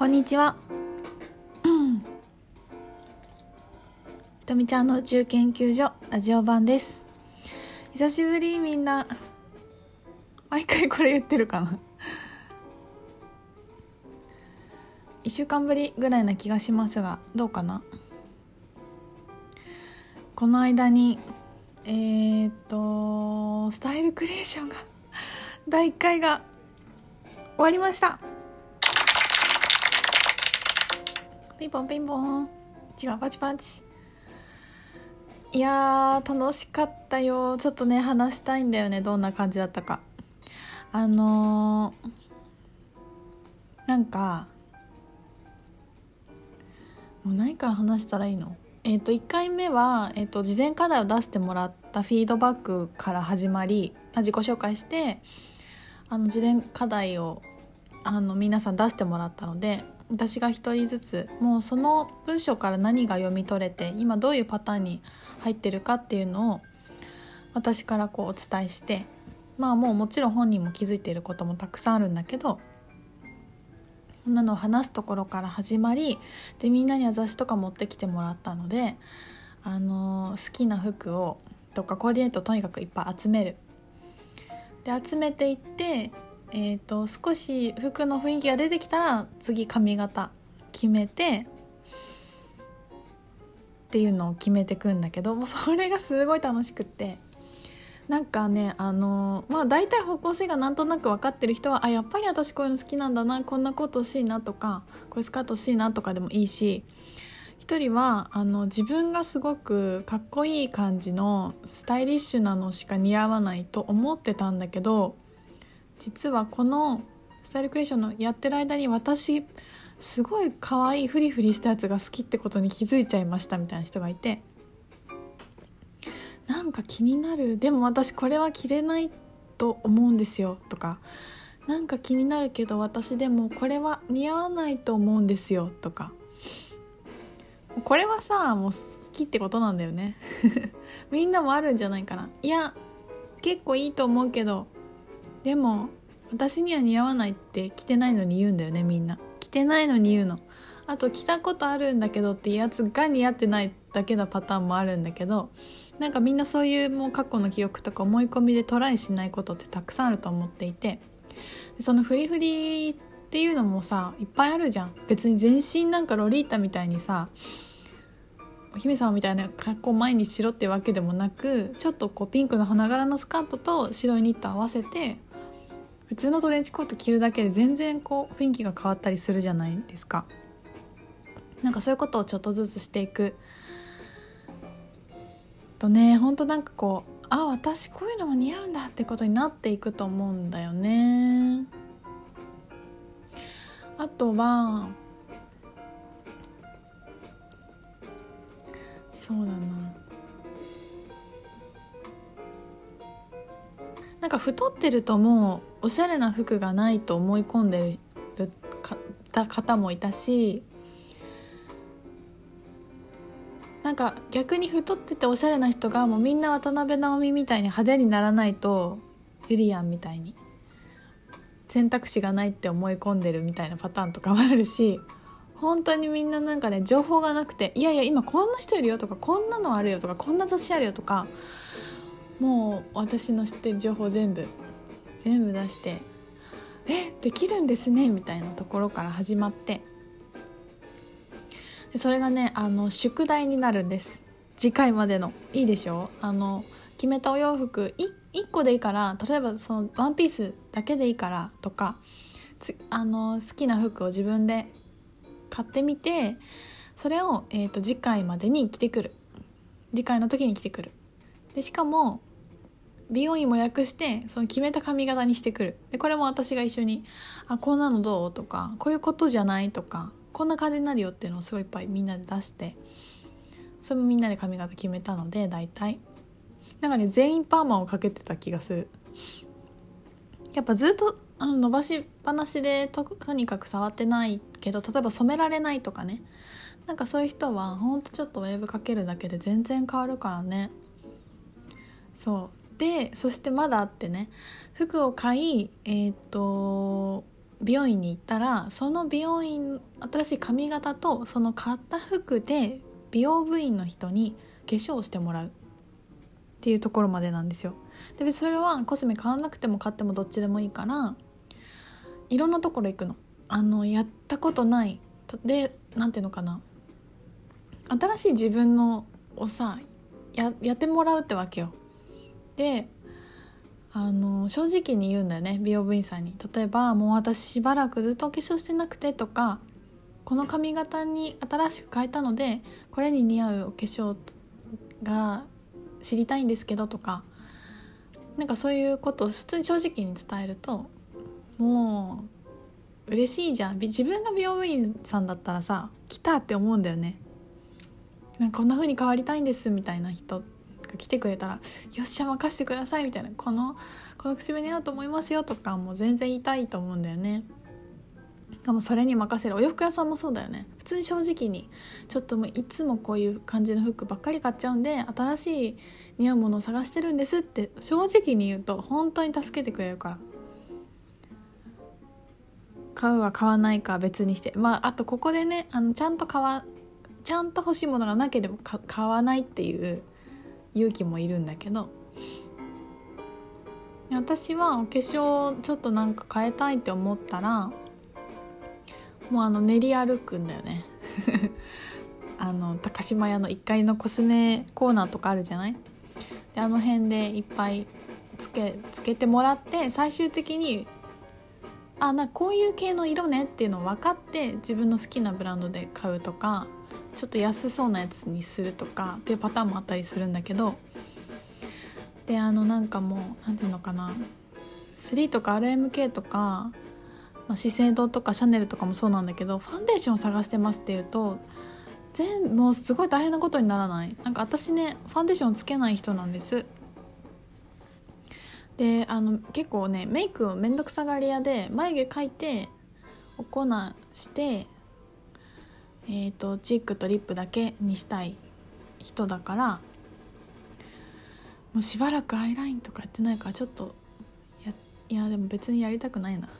こんにちは。ひとみちゃんの宇宙研究所ラジオ版です。久しぶりみんな。毎回これ言ってるかな。一週間ぶりぐらいな気がしますが、どうかな。この間に、えー、っと、スタイルクリエーションが、第1回が終わりました。ピンポンピンポン。違うパチパチ。いやー楽しかったよ。ちょっとね話したいんだよね。どんな感じだったか。あのー、なんかもう何から話したらいいの？えっ、ー、と1回目は、えーと、事前課題を出してもらったフィードバックから始まり自己紹介してあの事前課題をあの皆さん出してもらったので私が一人ずつもうその文章から何が読み取れて今どういうパターンに入ってるかっていうのを私からこうお伝えしてまあもうもちろん本人も気づいていることもたくさんあるんだけどそんなのを話すところから始まりでみんなには雑誌とか持ってきてもらったので、あのー、好きな服をとかコーディネートをとにかくいっぱい集める。で集めていってえーと、少し服の雰囲気が出てきたら次髪型決めてっていうのを決めてくんだけどもうそれがすごい楽しくって。なんかねあのまあ大体方向性がなんとなく分かってる人はあやっぱり私こういうの好きなんだなこんなこと欲しいなとかこういうスカート欲しいなとかでもいいし一人はあの自分がすごくかっこいい感じのスタイリッシュなのしか似合わないと思ってたんだけど実はこのスタイルクエーションのやってる間に私すごい可愛いフリフリしたやつが好きってことに気づいちゃいましたみたいな人がいてなんか気になる。でも私これは着れないと思うんですよとか。なんか気になるけど私でもこれは似合わないと思うんですよとか。これはさもう好きってことなんだよね。みんなもあるんじゃないかな。いや結構いいと思うけどでも私には似合わないって着てないのに言うんだよねみんな。着てないのに言うの。あと着たことあるんだけどってやつが似合ってないだけのパターンもあるんだけどなんかみんなそういうもう過去の記憶とか思い込みでトライしないことってたくさんあると思っていてそのフリフリっていうのもさいっぱいあるじゃん。別に全身なんかロリータみたいにさお姫様みたいな格好毎日しろってわけでもなくちょっとこうピンクの花柄のスカートと白いニット合わせて普通のトレンチコート着るだけで全然こう雰囲気が変わったりするじゃないですか。なんかそういうことをちょっとずつしていく。とねほんとなんかこうあ私こういうのも似合うんだってことになっていくと思うんだよね。あとはそうだな。なんか太ってるともうおしゃれな服がないと思い込んでる方もいたしなんか逆に太ってておしゃれな人がもうみんな渡辺直美みたいに派手にならないとゆりやんみたいに選択肢がないって思い込んでるみたいなパターンとかもあるし本当にみんななんかね情報がなくていやいや今こんな人いるよとかこんなのあるよとかこんな雑誌あるよとかもう私の知ってる情報全部全部出して「えできるんですね」みたいなところから始まって。でそれがねあの宿題になるんです。次回までの。いいでしょ？あの決めたお洋服 1, 1個でいいから例えばそのワンピースだけでいいからとかあの好きな服を自分で買ってみてそれを、えーと、と次回までに着てくる。次回の時に着てくる。でしかも美容院も訳してその決めた髪型にしてくる。でこれも私が一緒に「あこんなのどう?」とか「こういうことじゃない?」とか「こんな感じになるよ」っていうのをすごいいっぱいみんなで出してそれもみんなで髪型決めたので大体。なんかね全員パーマをかけてた気がする。やっぱずっとあの伸ばしっぱなしでととにかく触ってないけど例えば染められないとかね。なんかそういう人はほんとちょっとウェーブかけるだけで全然変わるからね。そう。でそしてまだあってね。服を買いえっ、と美容院に行ったらその美容院新しい髪型とその買った服で美容部員の人に化粧してもらう。っていうところまでなんですよ。でそれはコスメ買わなくても買ってもどっちでもいいからいろんなところ行くの。あのやったことない。で何ていうのかな。新しい自分のをさやってもらうってわけよ。であの正直に言うんだよね美容部員さんに。例えば「もう私しばらくずっとお化粧してなくて」とか「この髪型に新しく変えたのでこれに似合うお化粧が知りたいんですけど」とかなんかそういうことを普通に正直に伝えるともう嬉しいじゃん。自分が美容部員さんだったらさ来たって思うんだよね。なんかこんな風に変わりたいんですみたいな人が来てくれたら「よっしゃ任せてください」みたいな「このこの口紅合うと思いますよ」とかも全然言いたいと思うんだよね。かもそれに任せる。お洋服屋さんもそうだよね。普通に正直にちょっともういつもこういう感じの服ばっかり買っちゃうんで新しい似合うものを探してるんですって正直に言うと本当に助けてくれるから。買うは買わないか別にして。まああとここでねあのちゃんと買わちゃんと欲しいものがなければ買わないっていう勇気もいるんだけど私はお化粧ちょっとなんか変えたいって思ったらもうあの練り歩くんだよね。あの高島屋の1階のコスメコーナーとかあるじゃない？であの辺でいっぱいつけつけてもらって最終的にあなこういう系の色ねっていうのを分かって自分の好きなブランドで買うとかちょっと安そうなやつにするとかっていうパターンもあったりするんだけどであのなんかもう何ていうのかな3とか RMK とか、まあ、資生堂とかシャネルとかもそうなんだけどファンデーションを探してますっていうと全もうすごい大変なことにならない。なんか私ねファンデーションつけない人なんです。であの結構ねメイクをめんどくさがり屋で眉毛描いてお粉してえーと、チークとリップだけにしたい人だからもうしばらくアイラインとかやってないからちょっとやいやでも別にやりたくないな。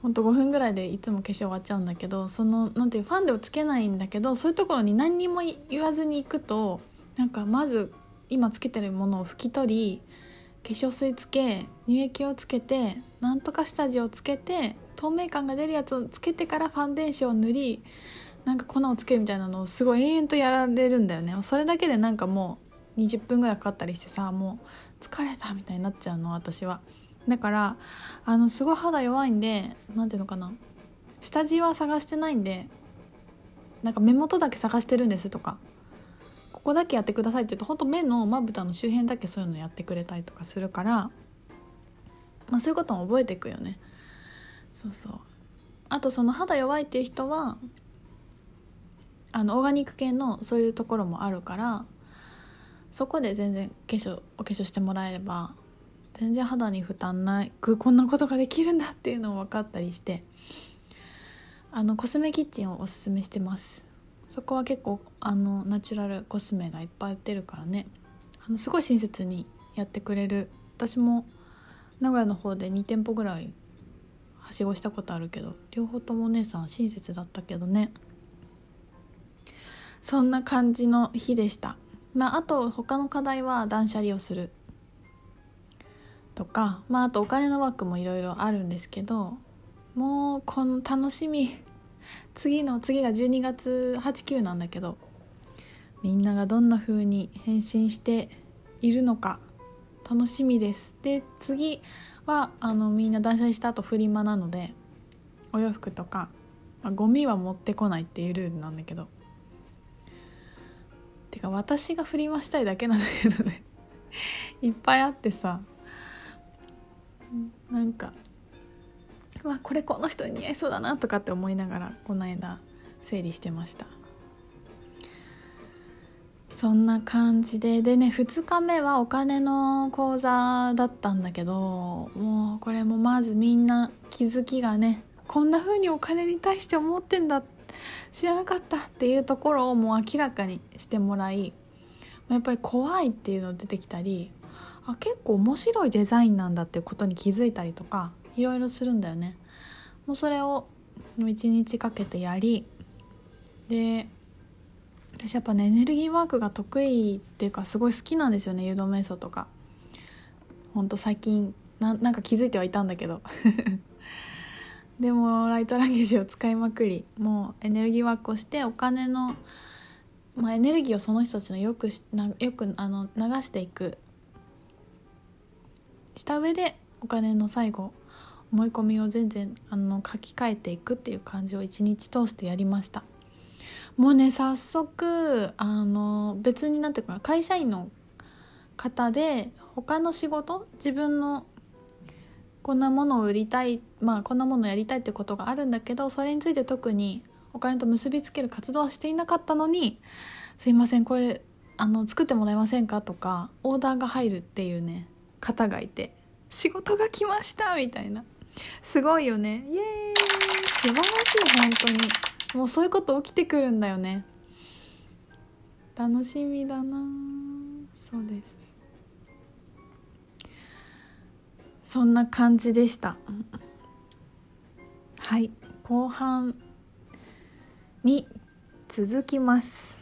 ほんと5分ぐらいでいつも化粧終わっちゃうんだけどそのなんていうファンデをつけないんだけどそういうところに何にも言わずに行くとなんかまず今つけてるものを拭き取り化粧水つけ乳液をつけてなんとか下地をつけて透明感が出るやつをつけてからファンデーションを塗りなんか粉をつけるみたいなのをすごい延々とやられるんだよね。それだけでなんかもう20分ぐらいかかったりしてさもう疲れたみたいになっちゃうの私は。だからあのすごい肌弱いんで何ていうのかな。下地は探してないんでなんか目元だけ探してるんですとか。ここだけやってくださいって言うと本当目のまぶたの周辺だけそういうのやってくれたりとかするからまあそういうことも覚えていくよね。そうそう。あとその肌弱いっていう人はあのオーガニック系のそういうところもあるからそこで全然化粧お化粧してもらえれば全然肌に負担ないくこんなことができるんだっていうのも分かったりしてあのコスメキッチンをおすすめしてます。そこは結構あのナチュラルコスメがいっぱい売ってるからね。あのすごい親切にやってくれる。私も名古屋の方で2店舗ぐらいはしごしたことあるけど両方ともお姉さん親切だったけどね。そんな感じの日でした。まああと他の課題は断捨離をする。とかまああとお金のワークもいろいろあるんですけどもうこの楽しみ。次の次が12月89なんだけどみんながどんな風に変身しているのか楽しみです。で次はあのみんな断捨離した後フリマなのでお洋服とか、まあ、ゴミは持ってこないっていうルールなんだけど。てか私がフリマしたいだけなんだけどね。いっぱいあってさ。なんかわこれこの人に似合いそうだなとかって思いながらこの間整理してました。そんな感じで。でね2日目はお金の講座だったんだけどもうこれもまずみんな気づきがねこんな風にお金に対して思ってんだ知らなかったっていうところをもう明らかにしてもらいやっぱり怖いっていうの出てきたりあ結構面白いデザインなんだっていうことに気づいたりとかいろいろするんだよね。もうそれを1日かけてやりで私やっぱねエネルギーワークが得意っていうかすごい好きなんですよね誘導瞑想とか。ほんと最近なんか気づいてはいたんだけど。でもライトランゲージを使いまくりもうエネルギーワークをしてお金の、まあ、エネルギーをその人たちのよくしなよくあの流していく。した上でお金の最後思い込みを全然あの書き換えていくっていう感じを一日通してやりました。もうね早速あの別になんていうか会社員の方で他の仕事自分のこんなものを売りたいまあこんなものをやりたいってことがあるんだけどそれについて特にお金と結びつける活動はしていなかったのに「すいませんこれあの作ってもらえませんか?」とかオーダーが入るっていうね方がいて「仕事が来ました!」みたいなすごいよねイエーイ素晴らしい本当にもうそういうこと起きてくるんだよね。楽しみだな。そうです。そんな感じでした。はい。後半に続きます。